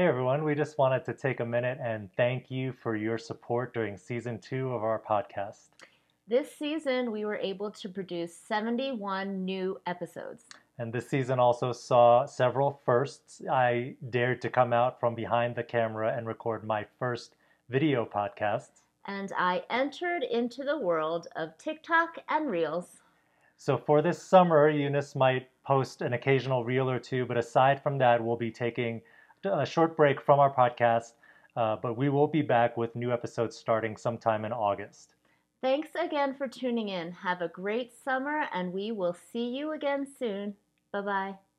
Hey everyone, we just wanted to take a minute and thank you for your support during season two of our podcast. This season, we were able to produce 71 new episodes. And this season also saw several firsts. I dared to come out from behind the camera and record my first video podcast. And I entered into the world of TikTok and Reels. So for this summer, Eunice might post an occasional reel or two, but aside from that, we'll be taking a short break from our podcast, uh, but we will be back with new episodes starting sometime in August. Thanks again for tuning in. Have a great summer, and we will see you again soon. Bye bye.